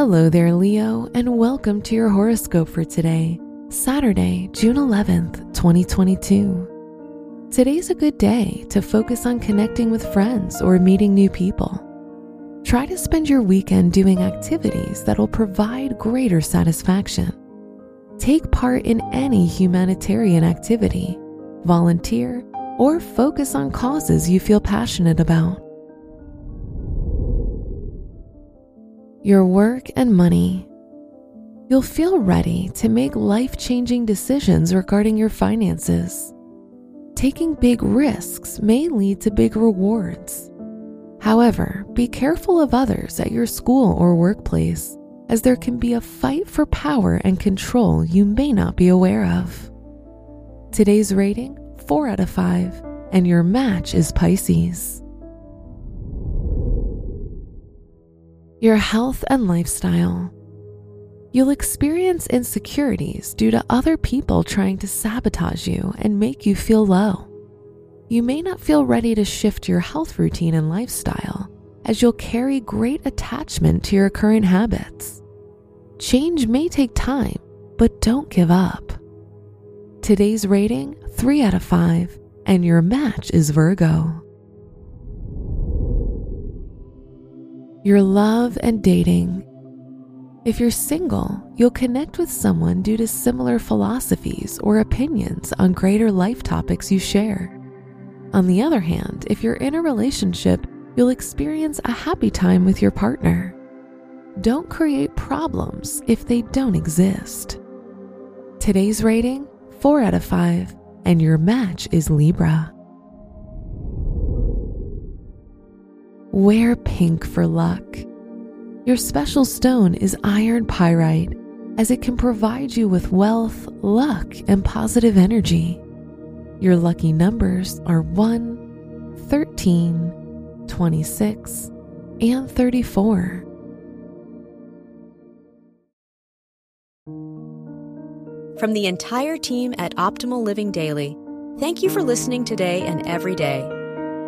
Hello there, Leo, and welcome to your horoscope for today, Saturday, June 11th, 2022. Today's a good day to focus on connecting with friends or meeting new people. Try to spend your weekend doing activities that will provide greater satisfaction. Take part in any humanitarian activity, volunteer, or focus on causes you feel passionate about. Your work and money. You'll feel ready to make life changing decisions regarding your finances. Taking big risks may lead to big rewards. However, be careful of others at your school or workplace, as there can be a fight for power and control you may not be aware of. Today's rating 4 out of 5, and your match is Pisces. Your health and lifestyle. You'll experience insecurities due to other people trying to sabotage you and make you feel low. You may not feel ready to shift your health routine and lifestyle, as you'll carry great attachment to your current habits. Change may take time, but don't give up. Today's rating 3 out of 5, and your match is Virgo. Your love and dating. If you're single, you'll connect with someone due to similar philosophies or opinions on greater life topics you share. On the other hand, if you're in a relationship, you'll experience a happy time with your partner. Don't create problems if they don't exist. Today's rating 4 out of 5, and your match is Libra. Wear pink for luck. Your special stone is iron pyrite, as it can provide you with wealth, luck, and positive energy. Your lucky numbers are 1, 13, 26, and 34. From the entire team at Optimal Living Daily, thank you for listening today and every day